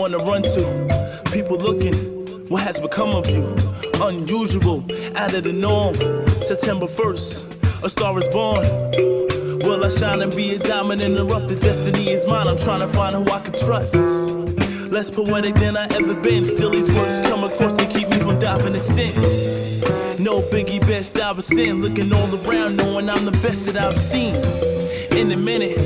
one to run to. People looking, what has become of you? Unusual, out of the norm. September 1st, a star is born. Will I shine and be a diamond in the rough? The destiny is mine. I'm trying to find who I can trust. Less poetic than I ever been. Still, these words come across to keep me from diving in sin. No biggie, best I've seen. Looking all around, knowing I'm the best that I've seen. In a minute,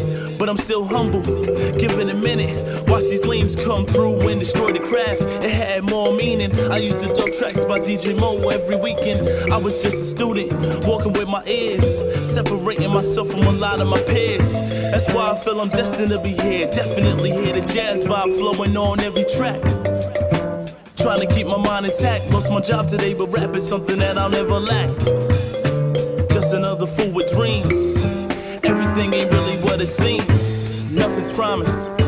but I'm still humble. Give it a minute. Watch these leaves come through and destroy the craft. It had more meaning. I used to dub tracks by DJ Mo every weekend. I was just a student, walking with my ears, separating myself from a lot of my peers. That's why I feel I'm destined to be here. Definitely hear the jazz vibe flowing on every track. Trying to keep my mind intact. Lost my job today, but rap is something that I'll never lack. Just another fool with it seems. Nothing's promised.